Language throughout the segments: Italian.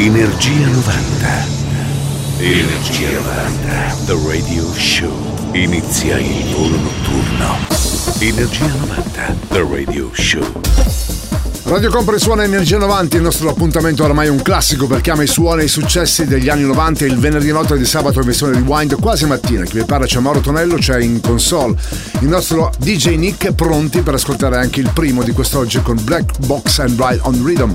Energia 90. Energia 90. The Radio Show. Inizia il volo notturno. Energia 90. The Radio Show. Radio Company suona Energia 90, il nostro appuntamento ormai un classico perché ama i suoni e i successi degli anni 90 il venerdì notte di sabato in versione rewind quasi mattina. Chi vi parla c'è Mauro Tonello, c'è in console il nostro DJ Nick pronti per ascoltare anche il primo di quest'oggi con Black Box and Ride on Rhythm.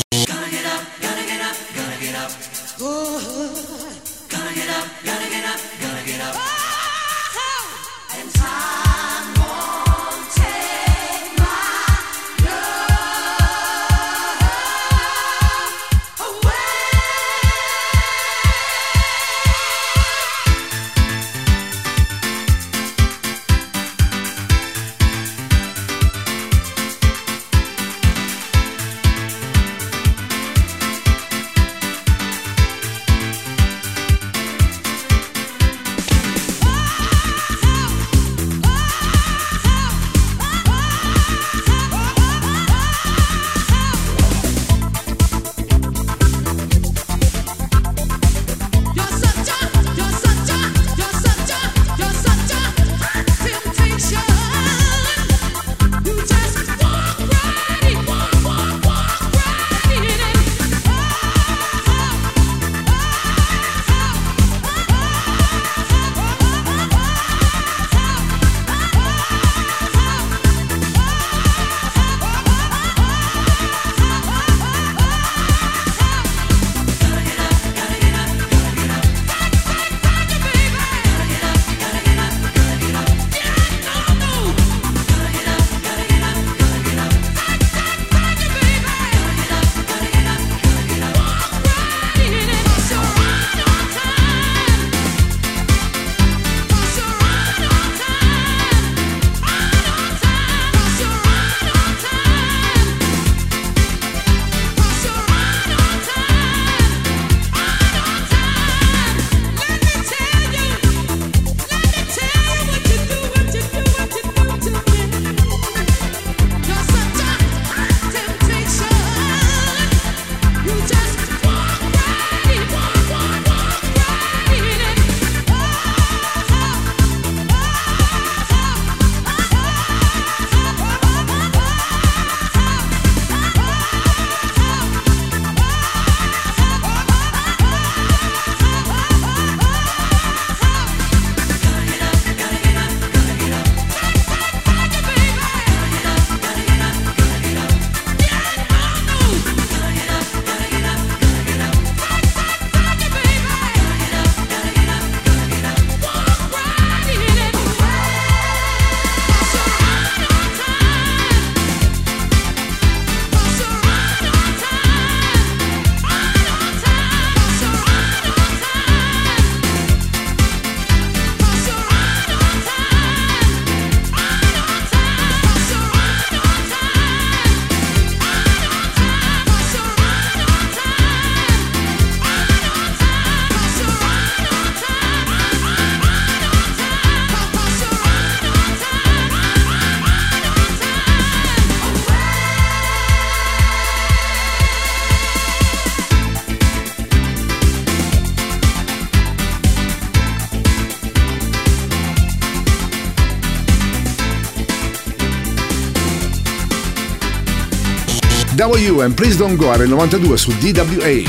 W and Please Don't Go era il 92 su DWA.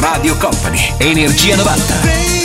Radio Company, Energia 90.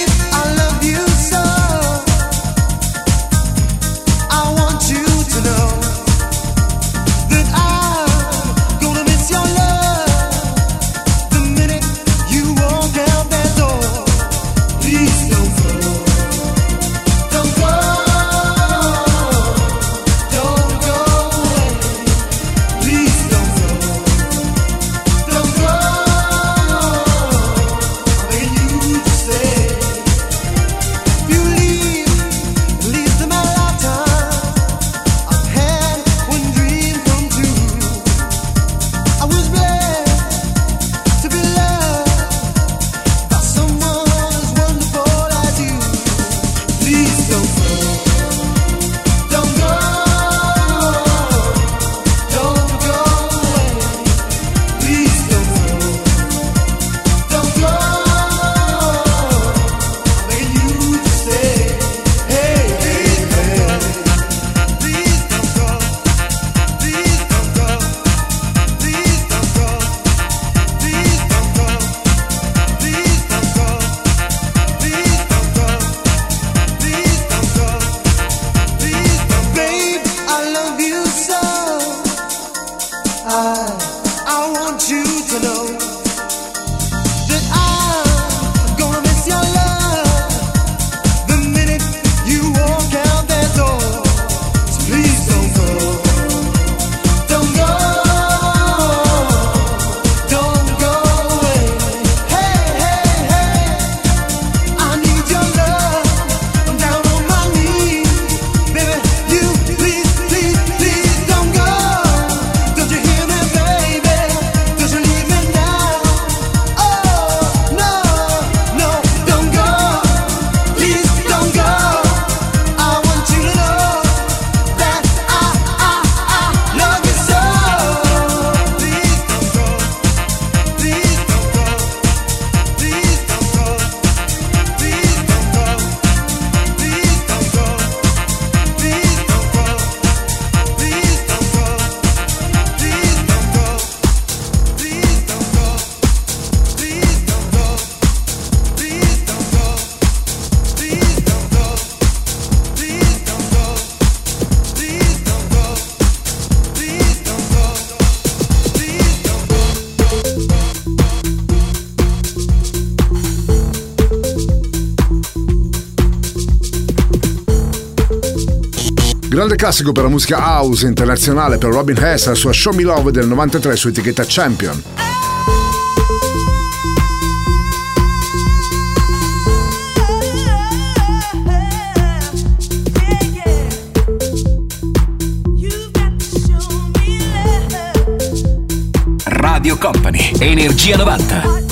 Grande classico per la musica house internazionale per Robin Hess, la sua Show Me Love del 93 su etichetta Champion. Radio Company, Energia 90.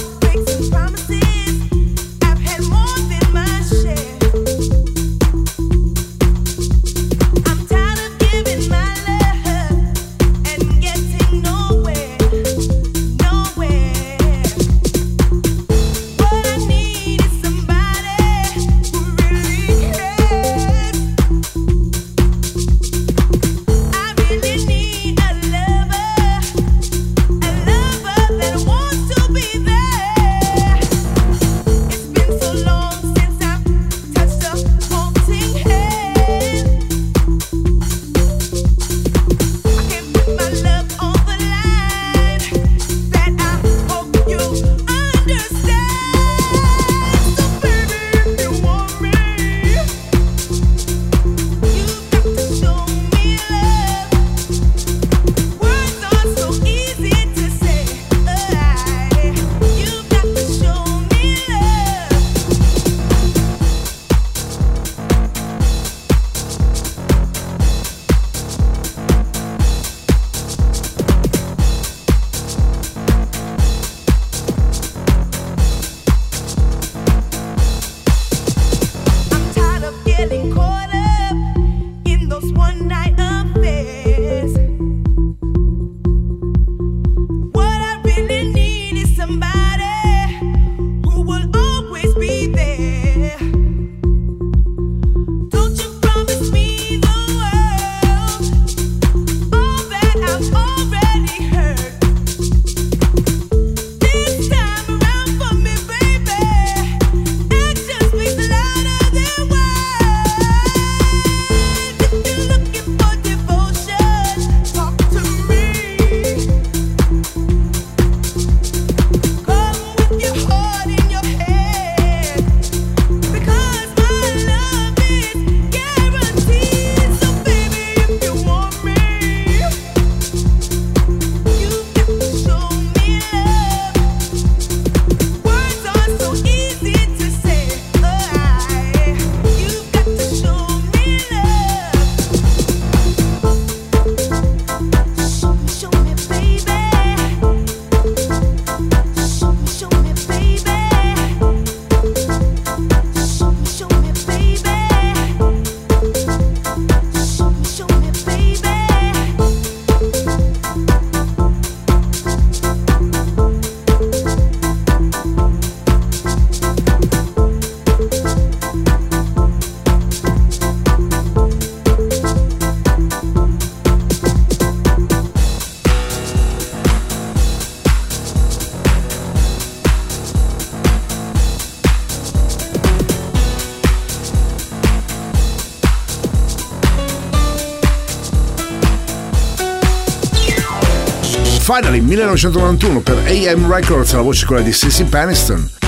1991 per AM Records, la voce quella di Sissy Peniston.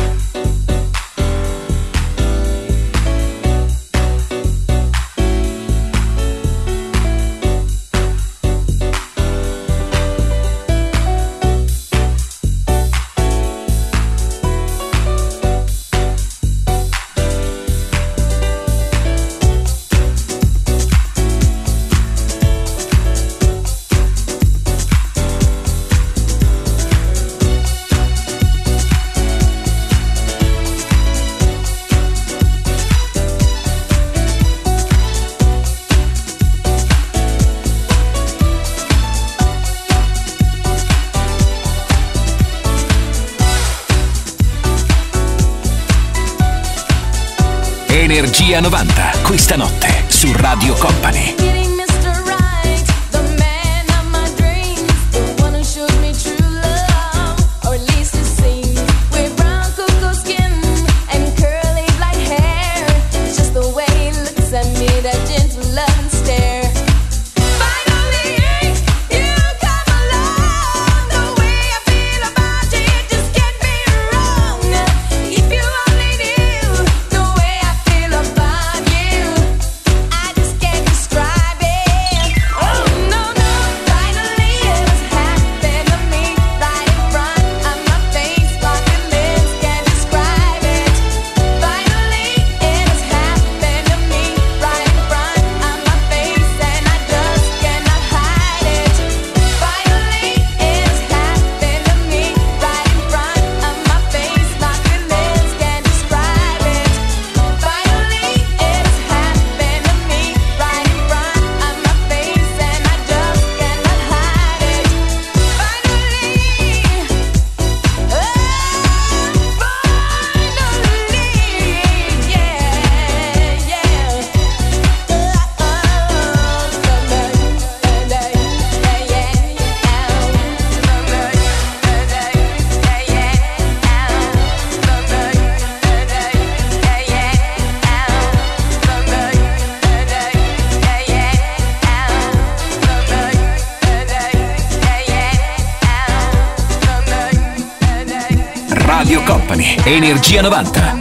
Energia 90.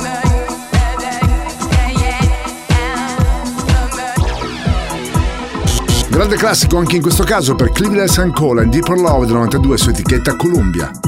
Grande classico anche in questo caso per Cleveland and Cole and Deeper Love del 92 su etichetta Columbia.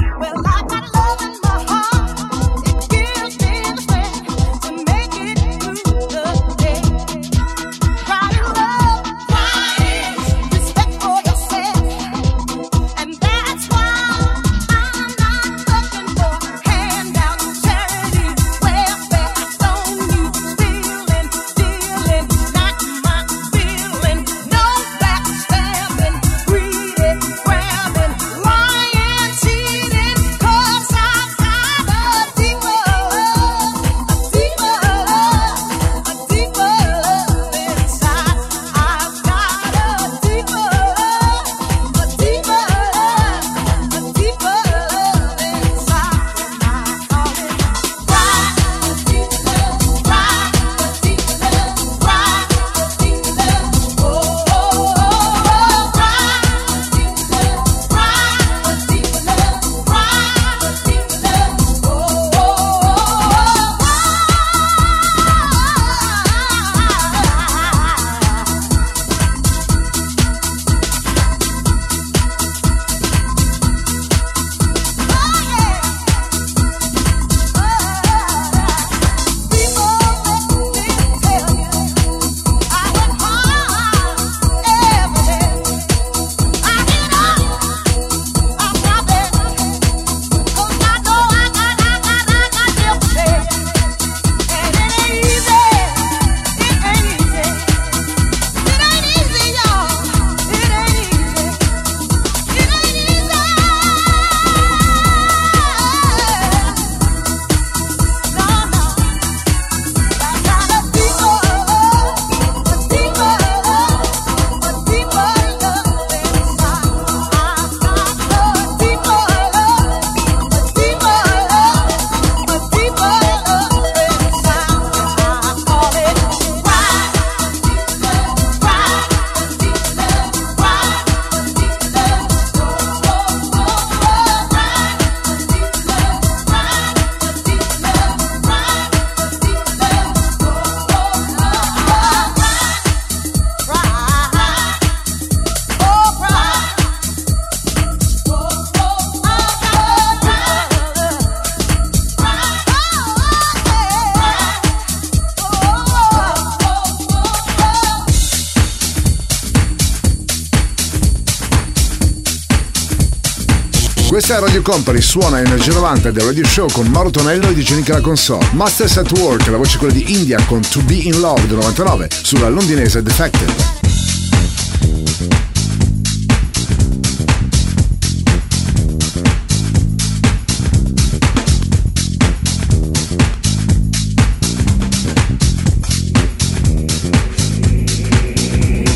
Questa è Radio Company, suona Energia 90 del Radio Show con Mauro Tonello e Digenica la console. Masters at Work, la voce quella di India con To Be In Love del 99 sulla londinese Defected.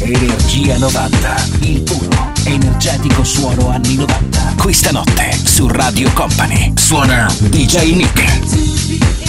Energia 90, il puro, energetico suono anni 90. Questa notte su Radio Company suona DJ Nick.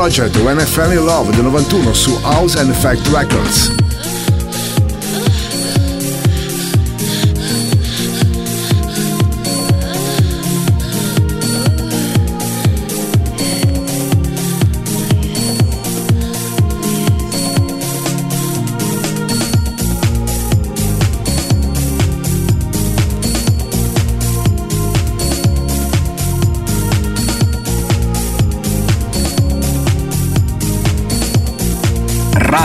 Project When I Fell in Love del 91 su House and Effect Records.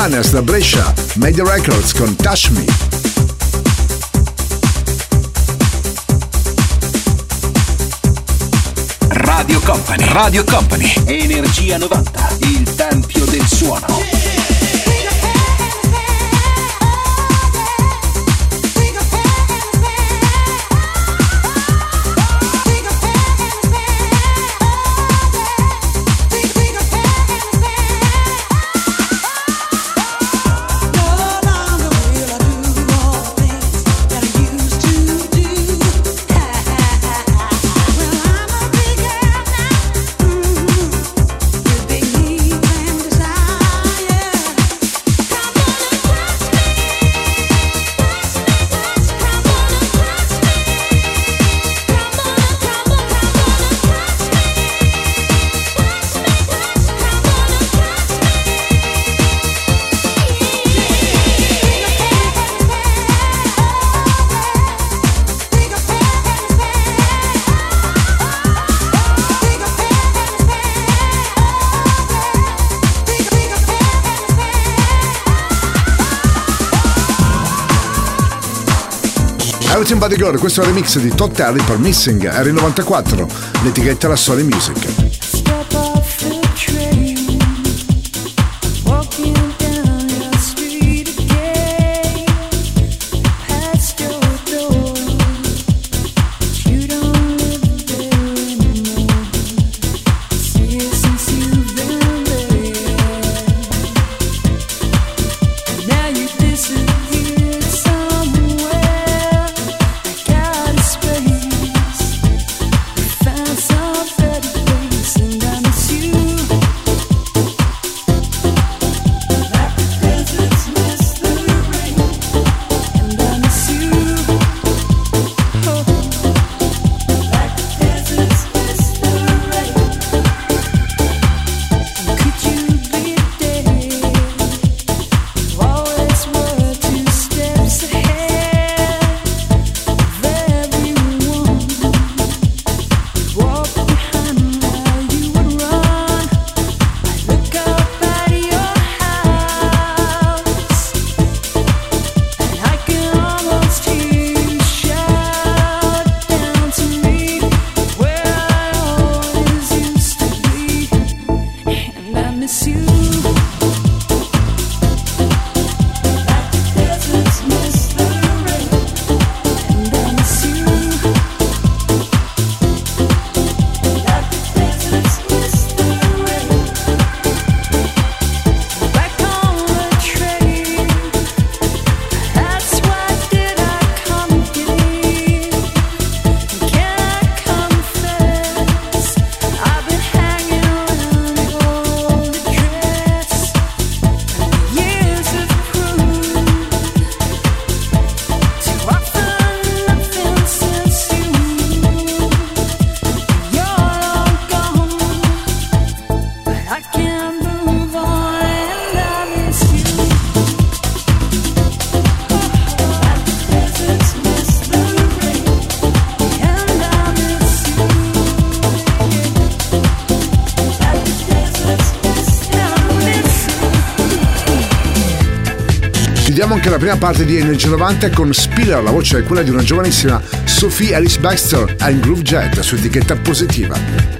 Fortinanas da Brescia, Media Records con Touch Me. Radio Company, Radio Company, Energia 90, il tempio del suono. Everything Body Girl, questo è il remix di Todd Terry per Missing R94, l'etichetta la Sony Music. Parte di Energy 90 con Spiller, la voce è quella di una giovanissima Sophie Alice Baxter and Groove Jet su etichetta positiva.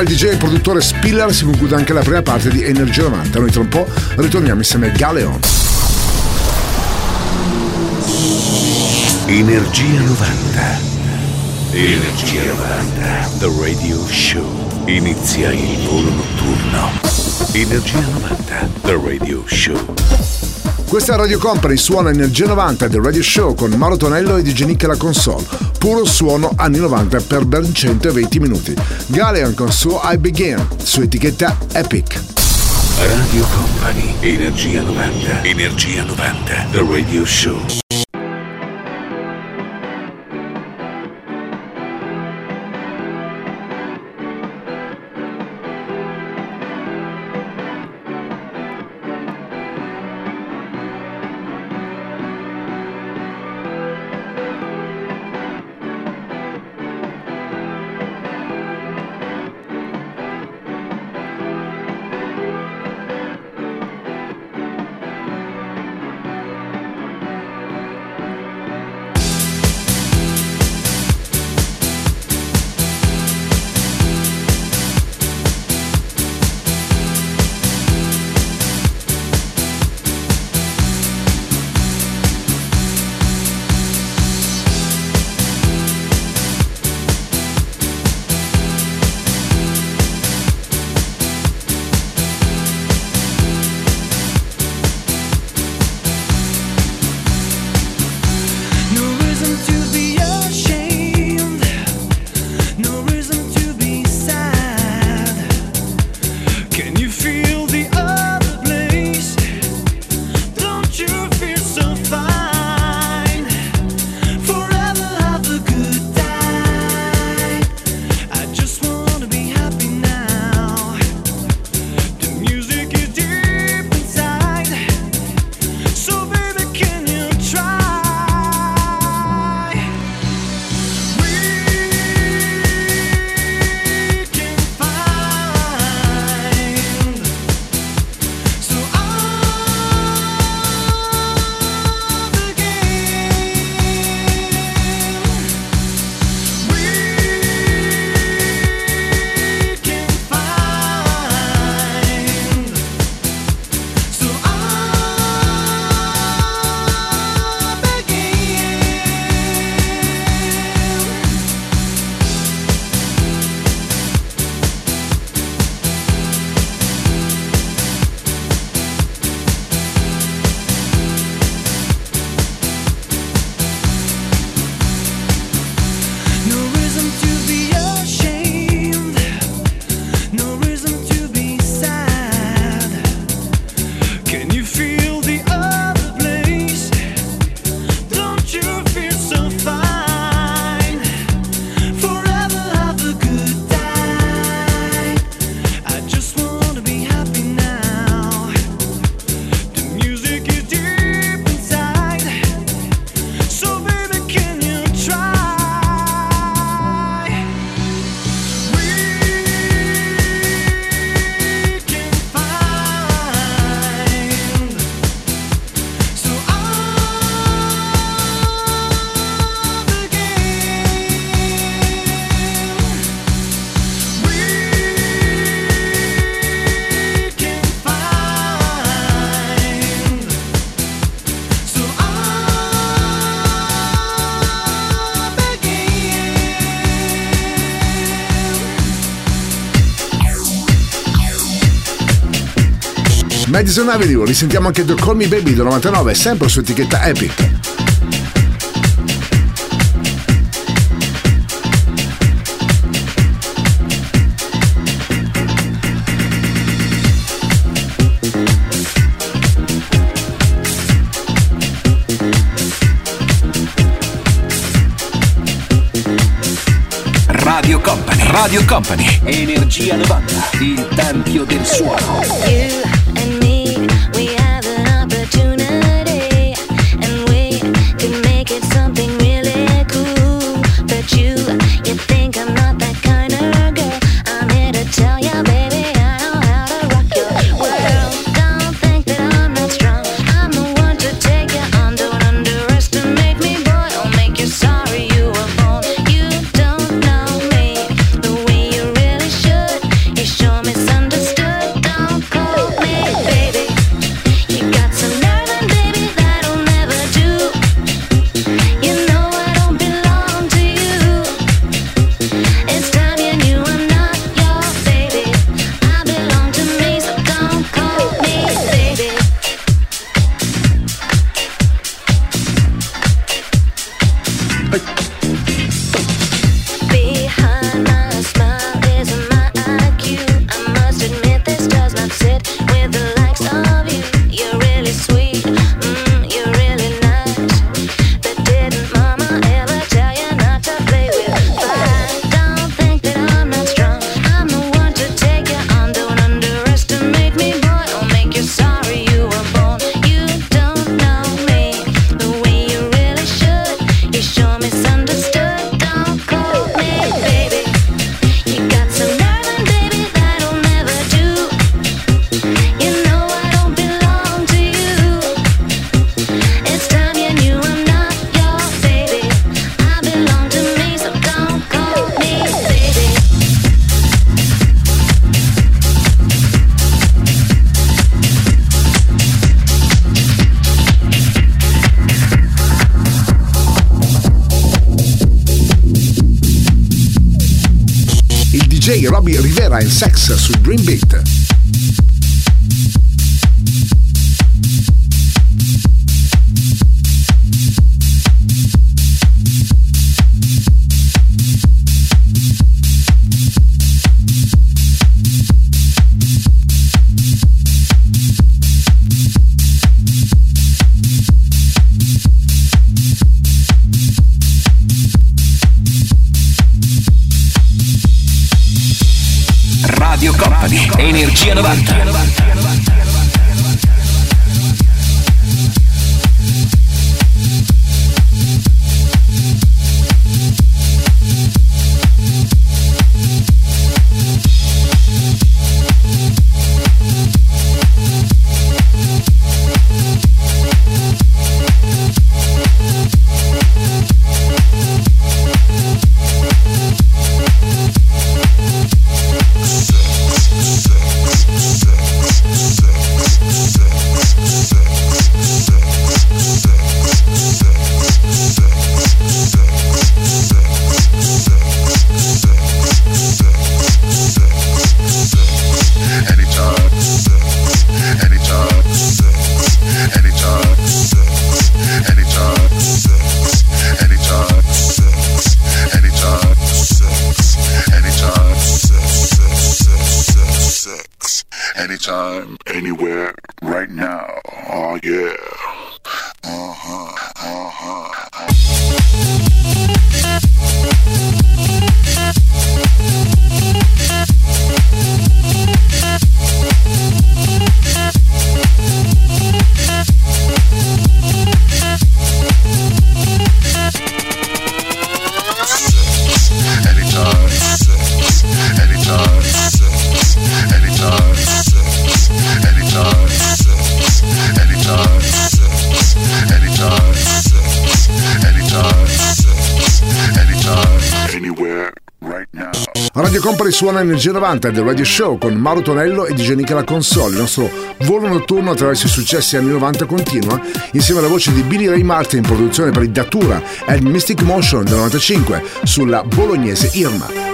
Al DJ e produttore Spiller si conclude anche la prima parte di Energia 90. Noi tra un po' ritorniamo insieme a Galeon. Energia 90. Energia 90. The Radio Show. Inizia il volo notturno. Energia 90. The Radio Show. Questa è Radio Company, suona Energia 90 del Radio Show con Mauro Tonello e DJ Nick alla console. Puro suono anni 90 per ben 120 minuti. Galeon con suo I Begin su etichetta Epic. Radio Company, Energia 90, Energia 90, The Radio Show. Madison Avenue, risentiamo anche The Call Me Baby del 99, sempre su etichetta Epic. Radio Company. Radio Company. Energia 90, il tempio del suono. Eh. Radio Company suona Energia 90 del Radio Show con Mauro Tonello e DJ Nicola Console. Il nostro volo notturno attraverso i successi anni 90 continua, insieme alla voce di Billy Ray Martin in produzione per il Datura e il Mystic Motion del 95 sulla bolognese Irma.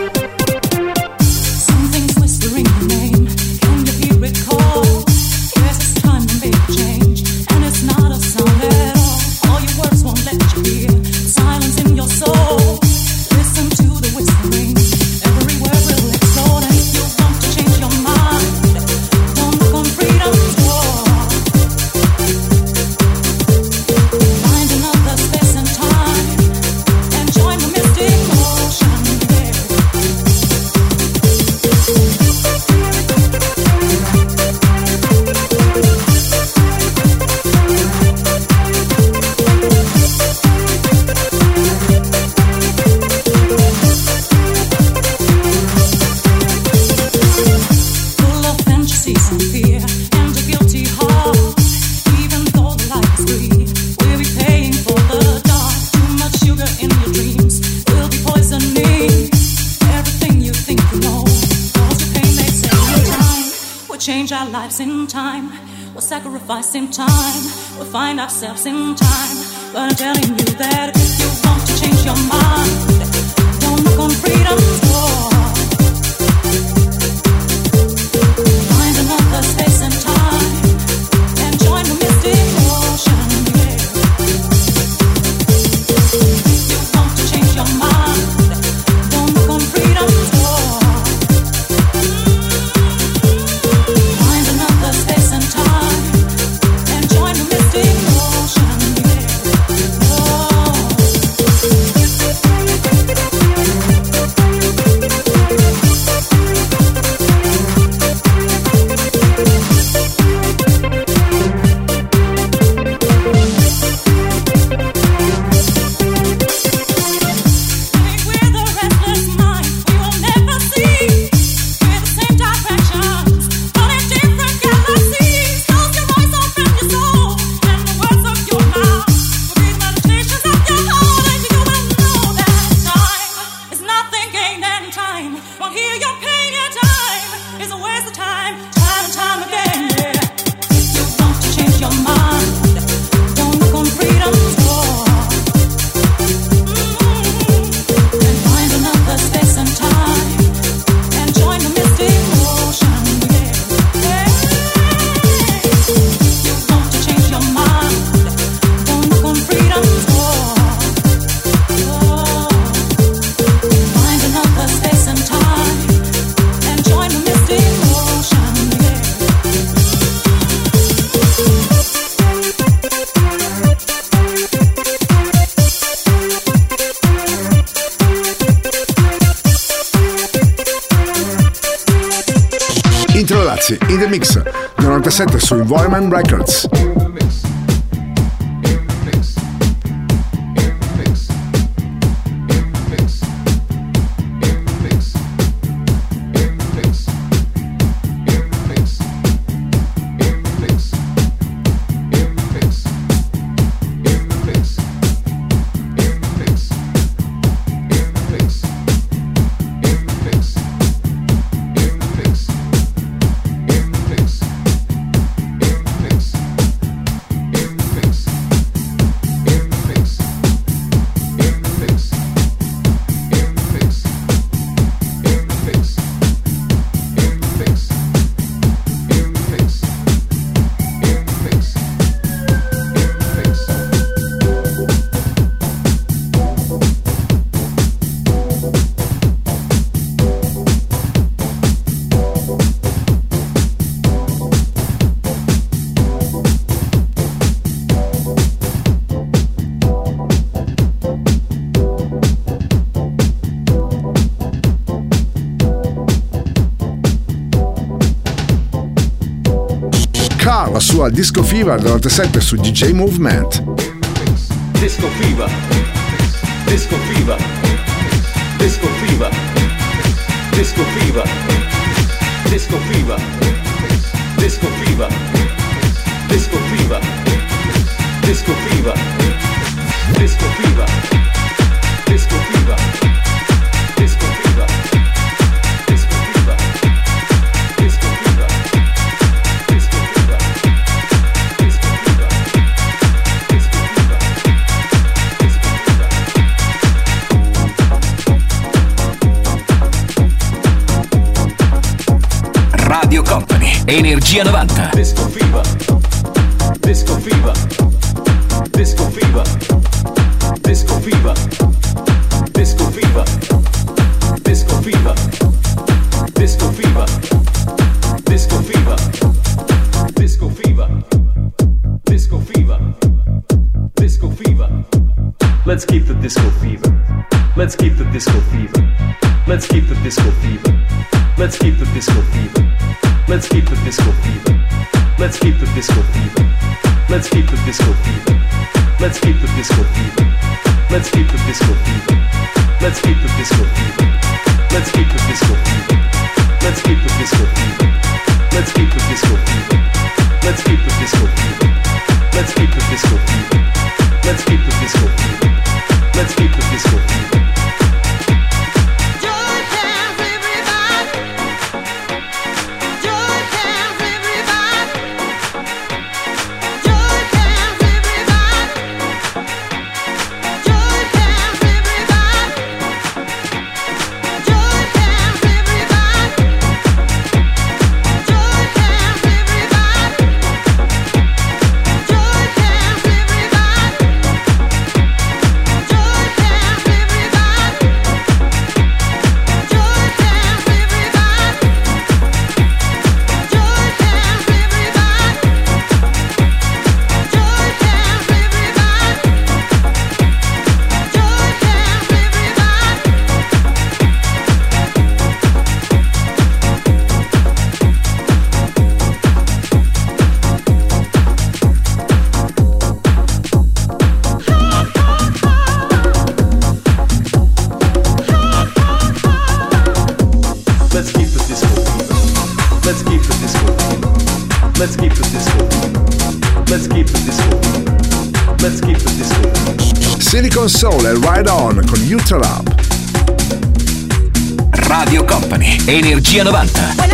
ourselves in time. but I tell telling you. set su Environment Records. su Disco Fever del 97 su DJ Movement. Disco Fever. Disco Fever. Disco Fever. Disco Fever. Disco Fever. Disco Fever. Disco Fever. Disco Fever. Disco Fever. Disco Fever. Energia 90. Disco Fever. Disco Fever. Disco Fever. Disco Fever. Disco Fever. Disco Fever. Disco Fever. Disco Fever. Disco Fever. Disco Fever. Disco Fever. Let's keep the disco fever. Let's keep the disco fever. Energia 90.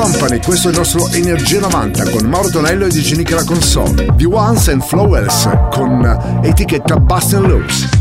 Company, questo è il nostro Energia 90 con Mauro Tonello e Diginica la console. The Ones and Flowers con etichetta Bust and Loops.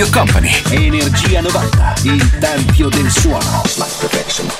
Radio Company. Energia 90, il tempio del suono. Like perfection.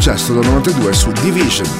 Successo del 92 su Division.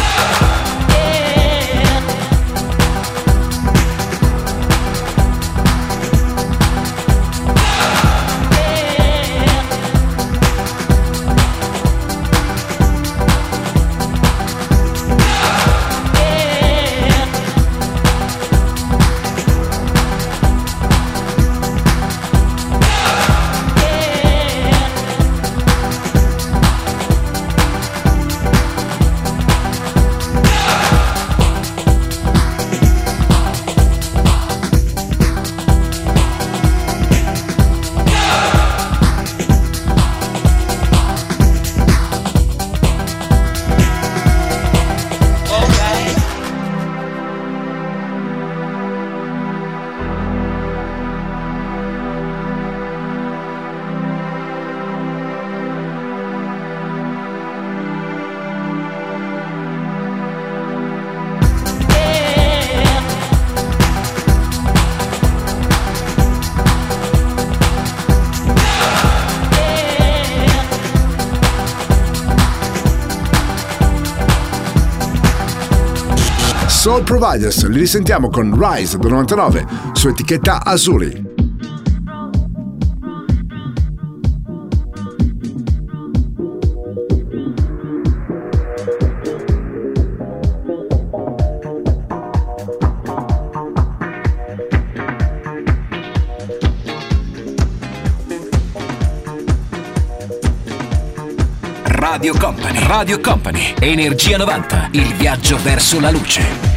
Providers, li risentiamo con Rise del 99 su etichetta Azuri. Radio Company, Radio Company, Energia 90, il viaggio verso la luce.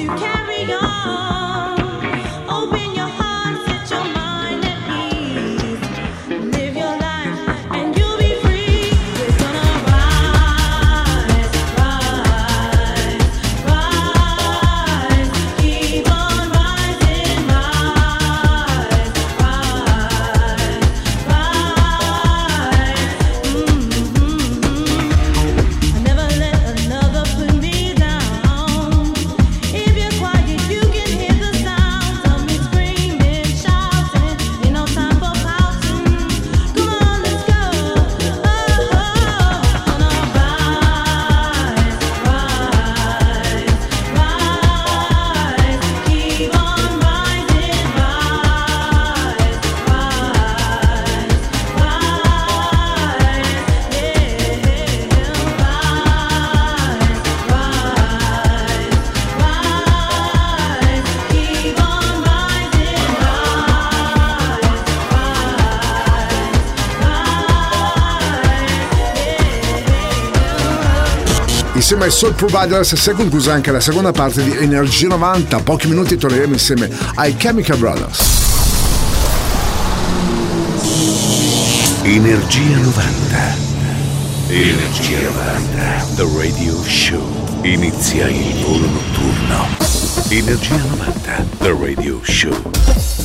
You strength insieme ai Soul Providers si è conclusa anche la seconda parte di Energia 90. Pochi minuti torneremo insieme ai Chemical Brothers. Energia 90. Energia 90. The Radio Show. Inizia il volo notturno. Energia 90. The Radio Show.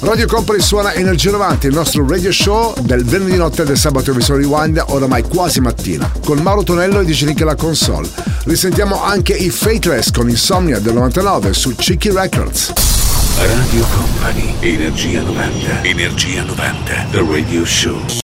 Radio Company suona Energia 90, il nostro radio show del venerdì notte del sabato episodio Rewind, oramai quasi mattina, con Mauro Tonello e DJ Nick la console. Risentiamo anche i Fateless con Insomnia del 99 su Cheeky Records. Radio Company, Energia 90, Energia 90, The Radio Show.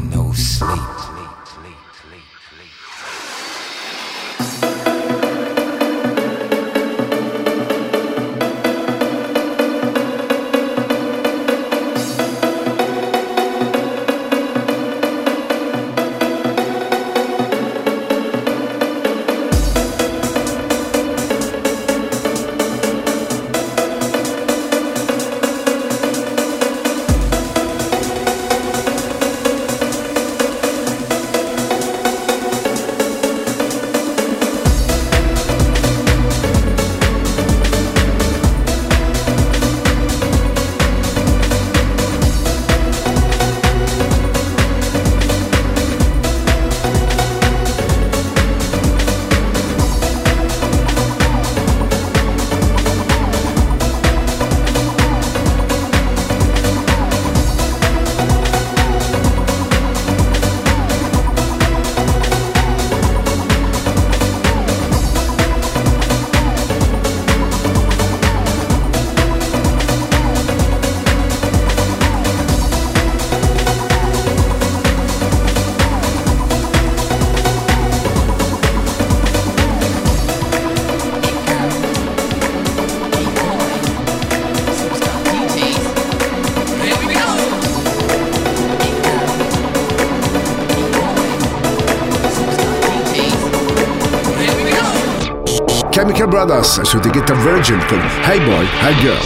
Brothers su etichetta Virgin con Hey Boy, Hey Girl.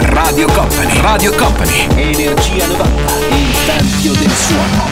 Radio Company, Radio Company, Energia 90, il tempio del suono.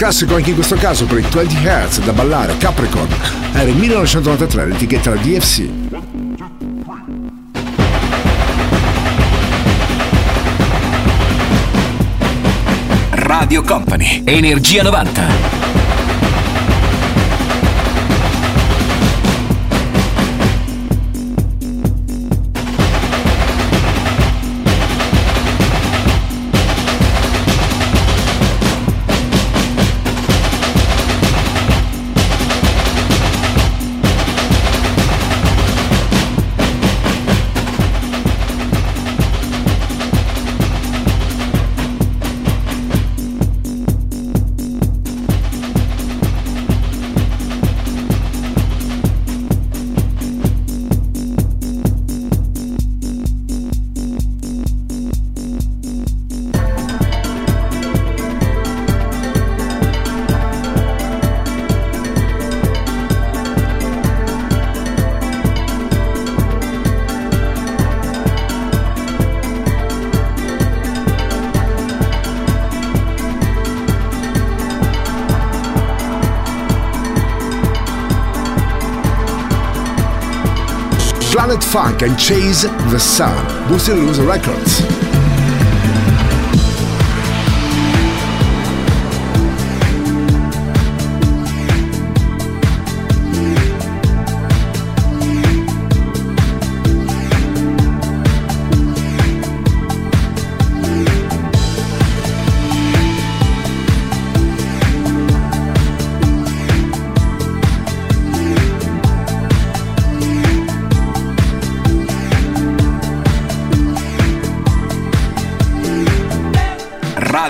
Classico anche in questo caso per i 20 Hz da ballare Capricorn. Era il 1993 l'etichetta DFC. Radio Company, Energia 90. Funk and Chase the Sun, Boosted Loose Records.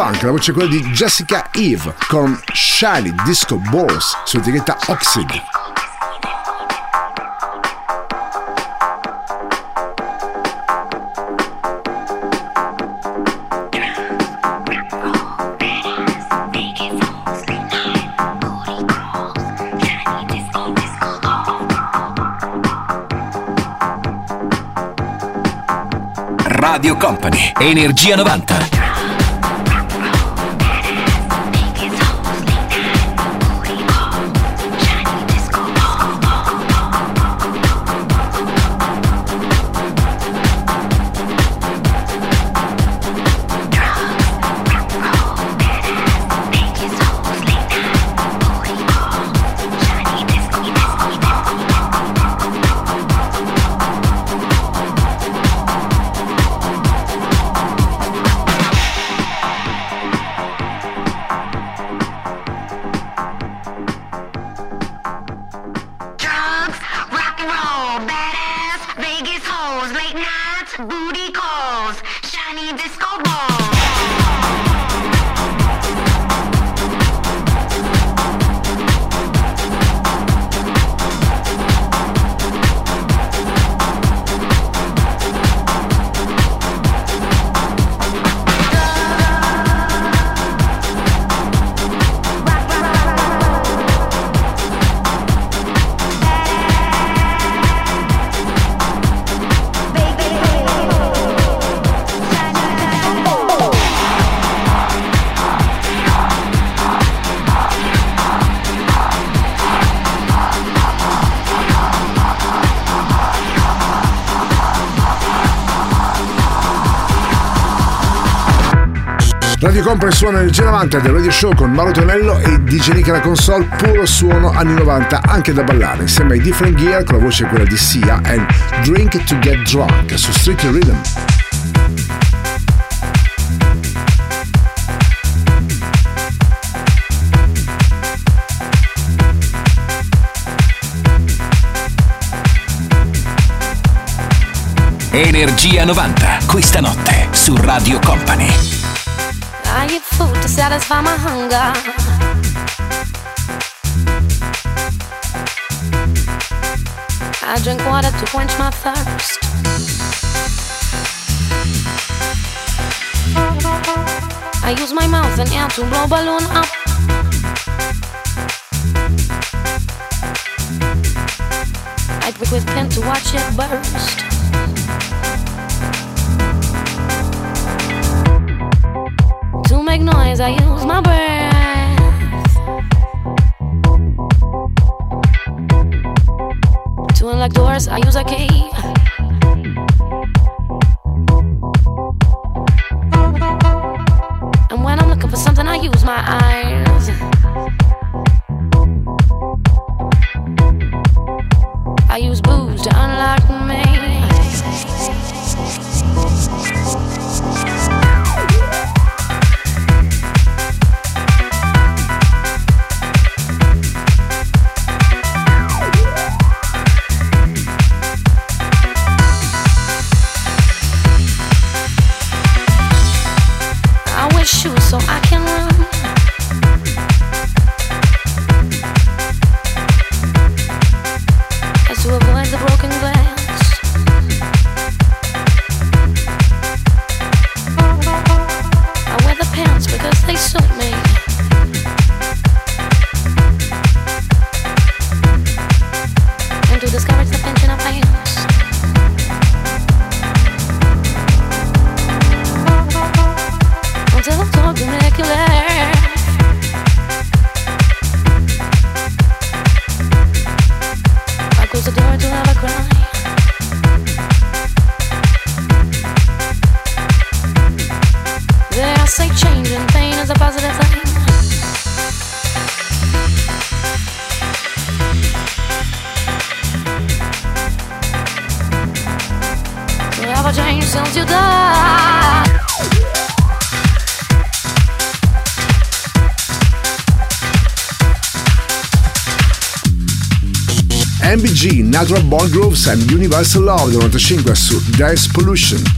Funk, la voce è quella di Jessica Eve con Shiny Disco Balls su etichetta Oxid. Radio Company, Energia 90. Radio Company suona Energia 90 del Radio Show con Mauro Tonello e DJ Nick alla console, puro suono anni 90 anche da ballare insieme ai Different Gear con la voce quella di Sia e Drink to Get Drunk su Street Rhythm. Energia 90, questa notte su Radio Company. Food to satisfy my hunger. I drink water to quench my thirst. I use my mouth and air to blow balloon up. I prick with pen to watch it burst. Make noise, I use my breath. To unlock doors, I use a key. Natural Born Grooves and Universal Love del 95 su Dance Pollution.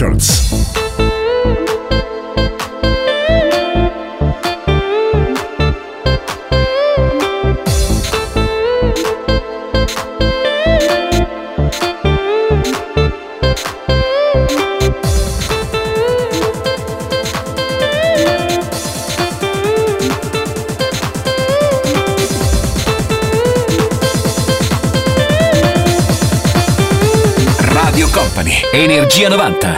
Records. Energia 90.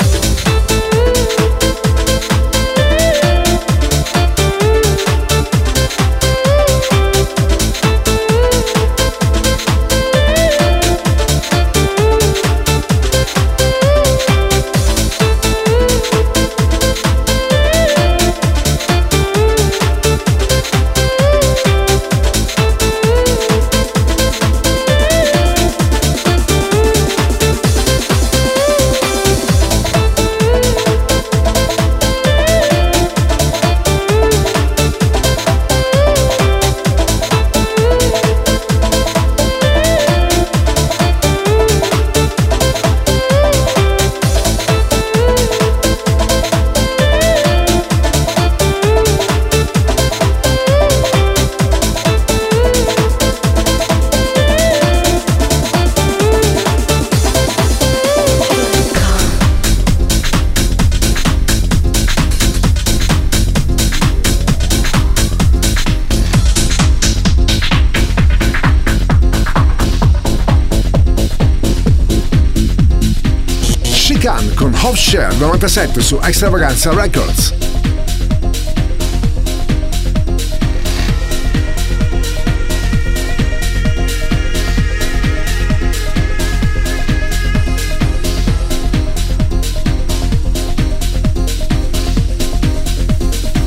Con Share 97 su Extravaganza Records.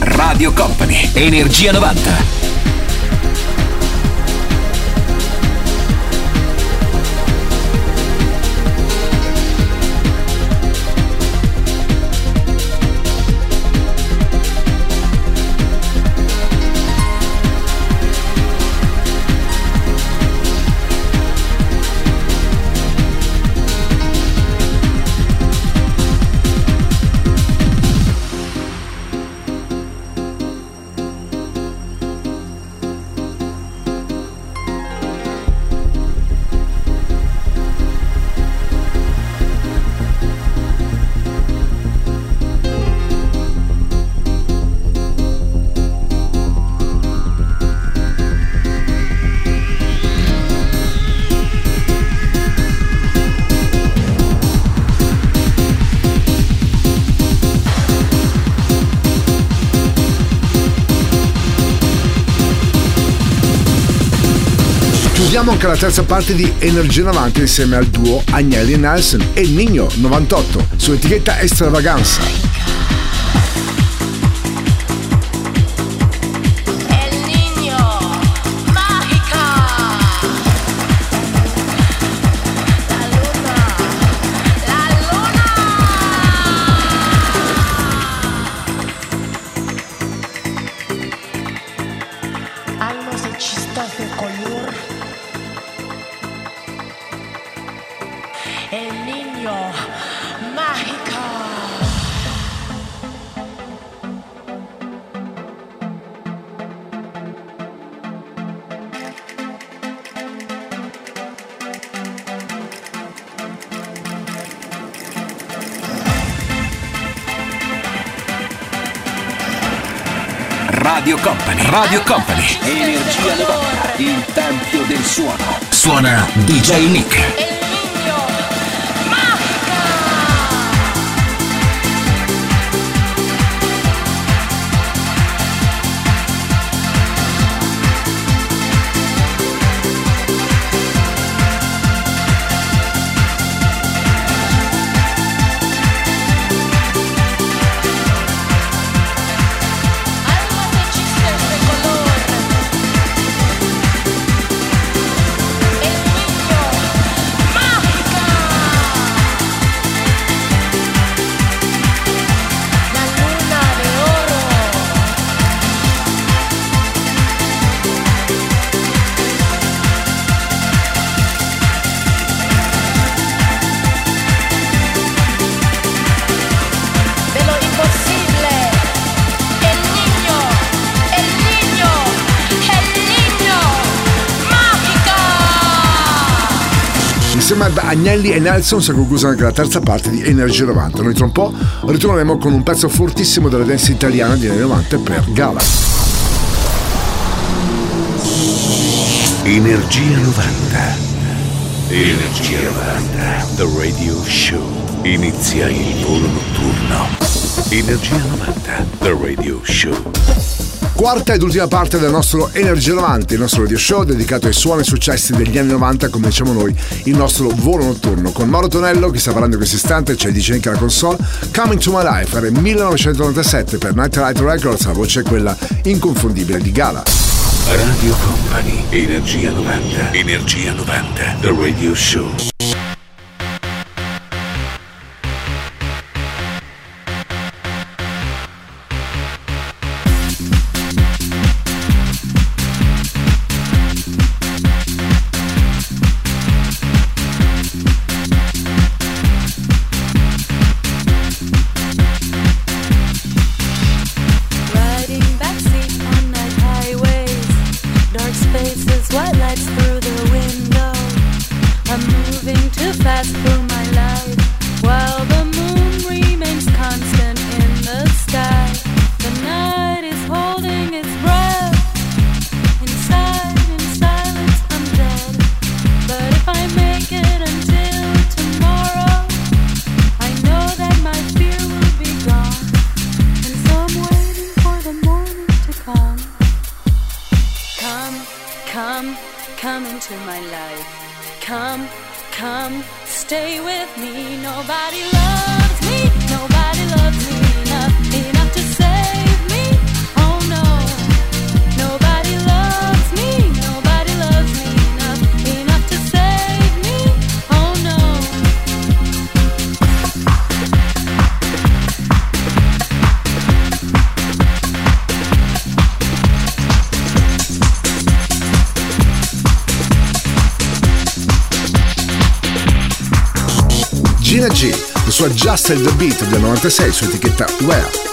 Radio Company, Energia 90. Anche la terza parte di Energia 90 insieme al duo Agnelli Nelson e Nino 98 su etichetta Extravaganza. Radio Company, Energia 90, il tempio del suono. Suona DJ Nick. Agnelli e Nelson si conclusa anche la terza parte di Energia 90. Noi tra un po' ritorneremo con un pezzo fortissimo della dance italiana di anni 90 per Gala. Energia 90. Energia 90. The Radio Show. Inizia il volo notturno. Energia 90. The Radio Show. Quarta ed ultima parte del nostro Energia 90, il nostro radio show dedicato ai suoni e successi degli anni 90, come diciamo noi, il nostro volo notturno. Con Mauro Tonello, che sta parlando in questo istante, c'è DJ anche la console, Coming to My Life, era il 1997 per Night Light Records, la voce è quella inconfondibile di Gala. Radio Company. Energia 90. Energia 90. The Radio Show. Sell the Beat del 96 su etichetta Well.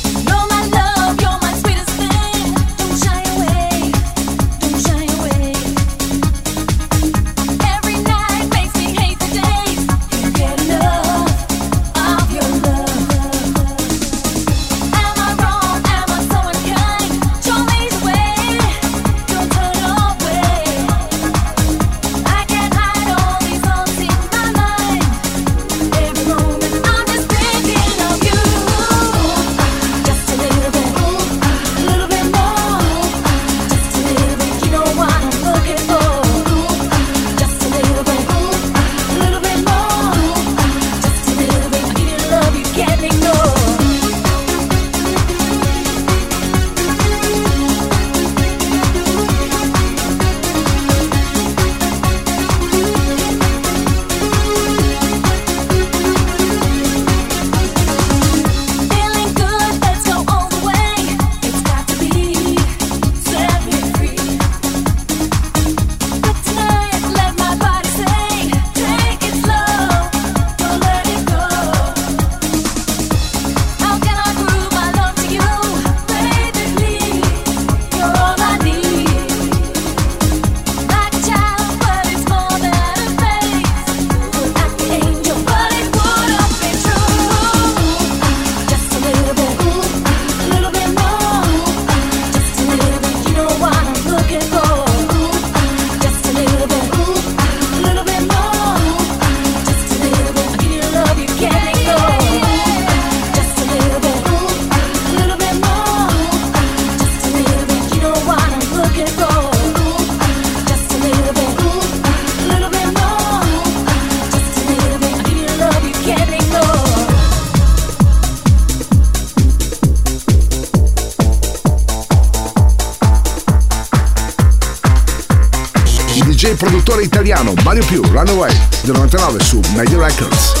italiano Mario Più Runaway del 99 su Media Records.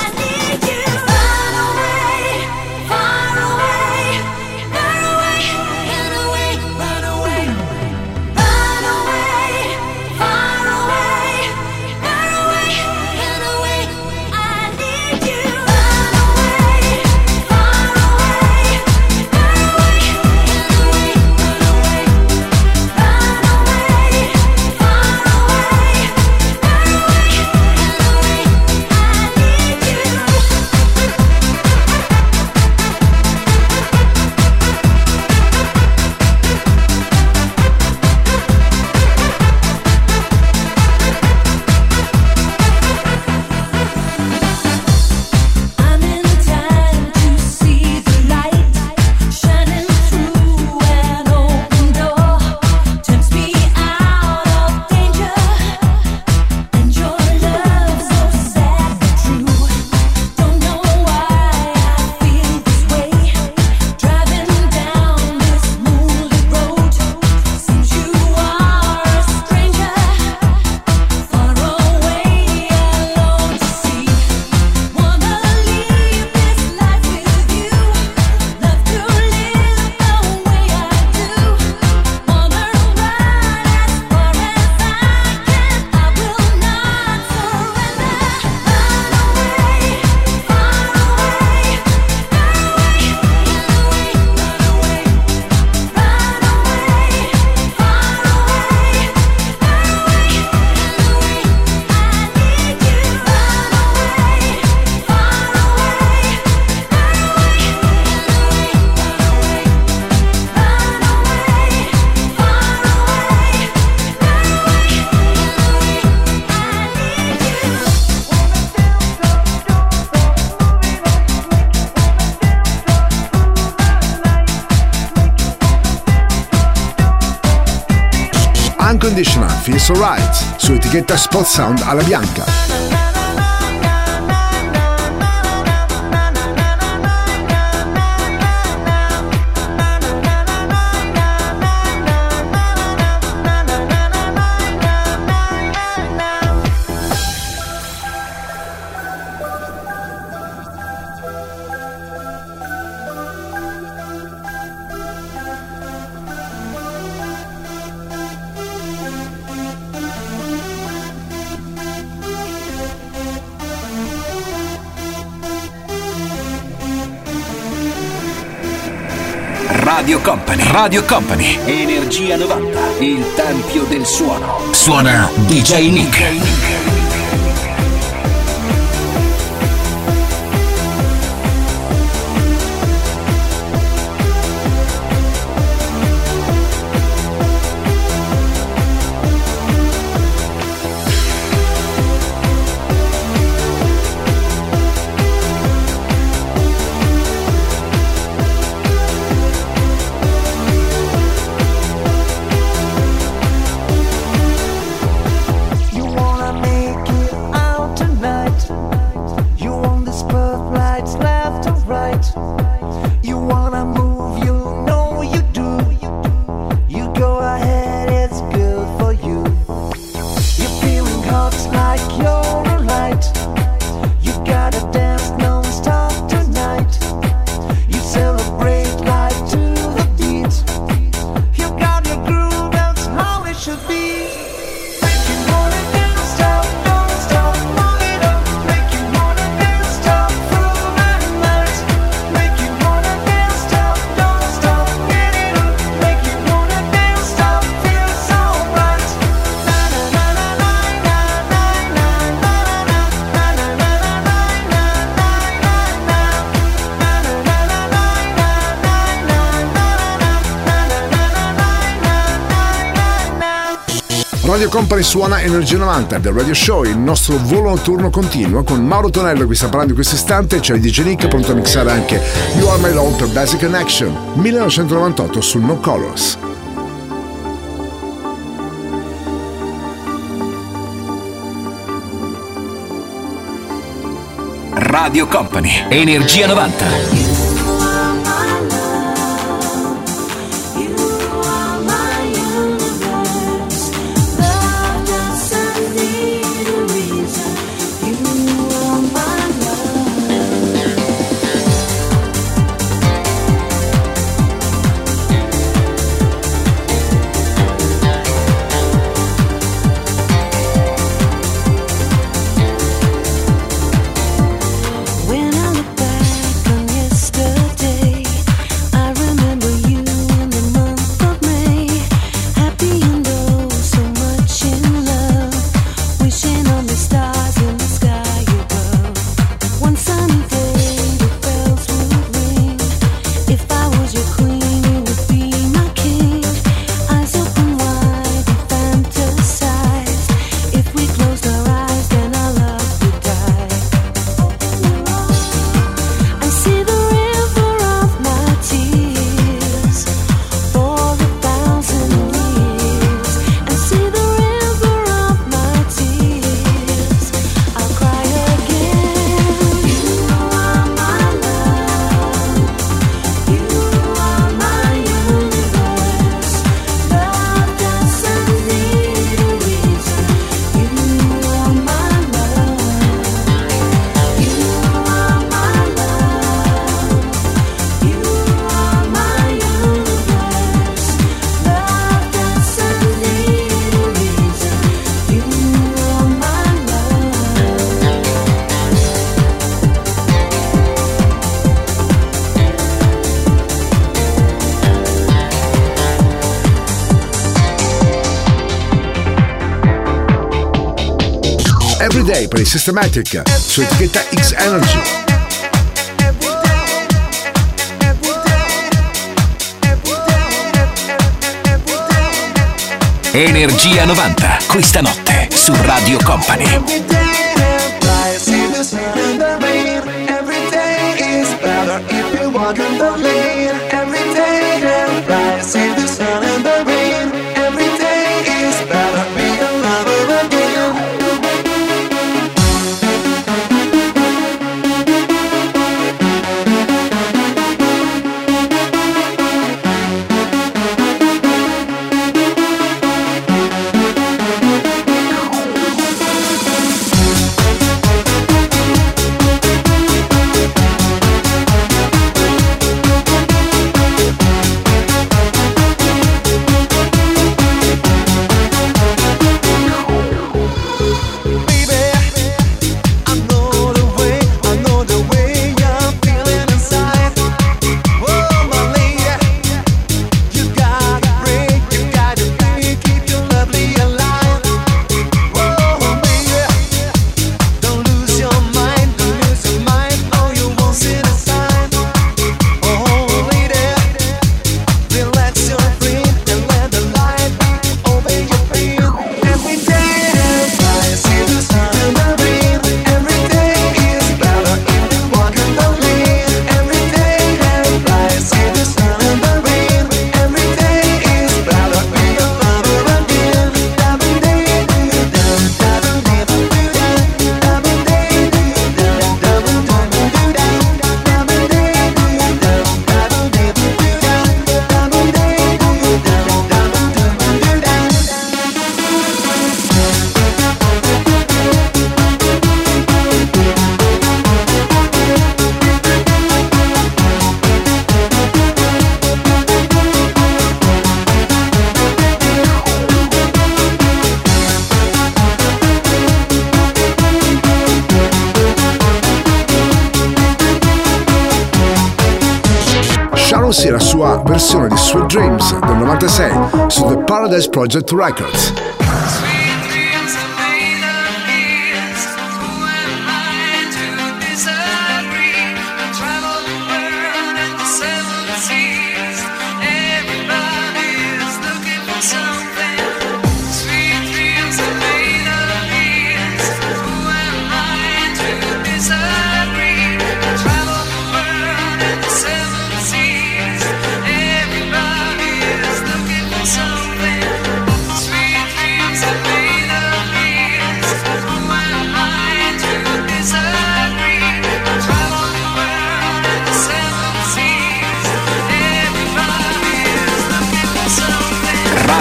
etichetta Spot Sound alla bianca. Radio Company. Energia 90, il tempio del suono. Suona DJ Nick. DJ Nick. Company suona Energia 90 del Radio Show. Il nostro volo notturno continua con Mauro Tonello che sta parlando in questo istante. C'è il DJ Nick pronto a mixare anche You Are My Love per Basic Connection 1998 su No Colors. Radio Company, Energia 90. Day per il Systematic su etichetta X Energy. Energia 90, questa notte su Radio Company. Every day is better if you want to believe Project Records.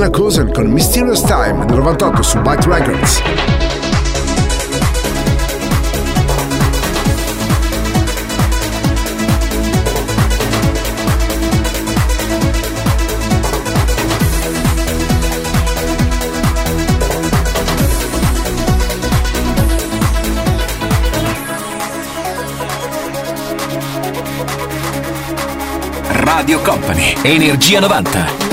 Dylan Cousin con Mysterious Time del 98 su Byte Records. Radio Company, Energia 90.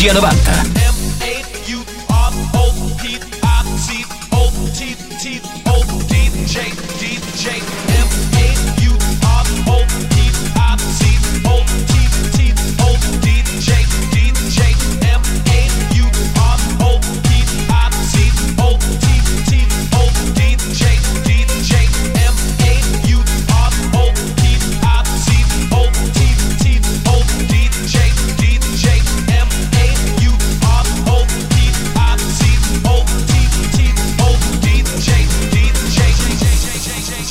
Energia 90.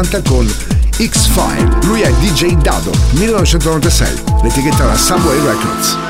90 con X-File. Lui è DJ Dado, 1996. L'etichetta era Subway Records.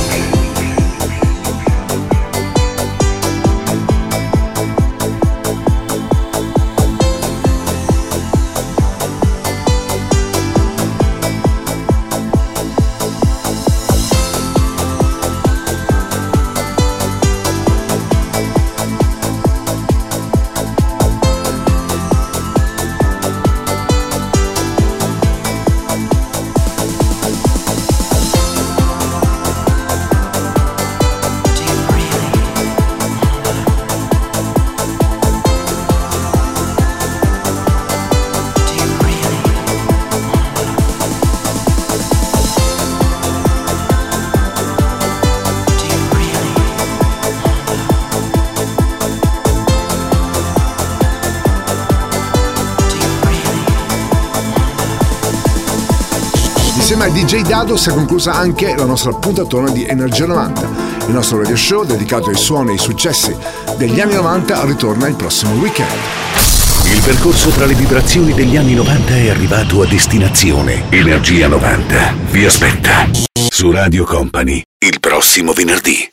DJ Dado si è conclusa anche la nostra puntatona di Energia 90. Il nostro radio show dedicato ai suoni e ai successi degli anni 90 ritorna il prossimo weekend. Il percorso tra le vibrazioni degli anni 90 è arrivato a destinazione. Energia 90 vi aspetta su Radio Company il prossimo venerdì.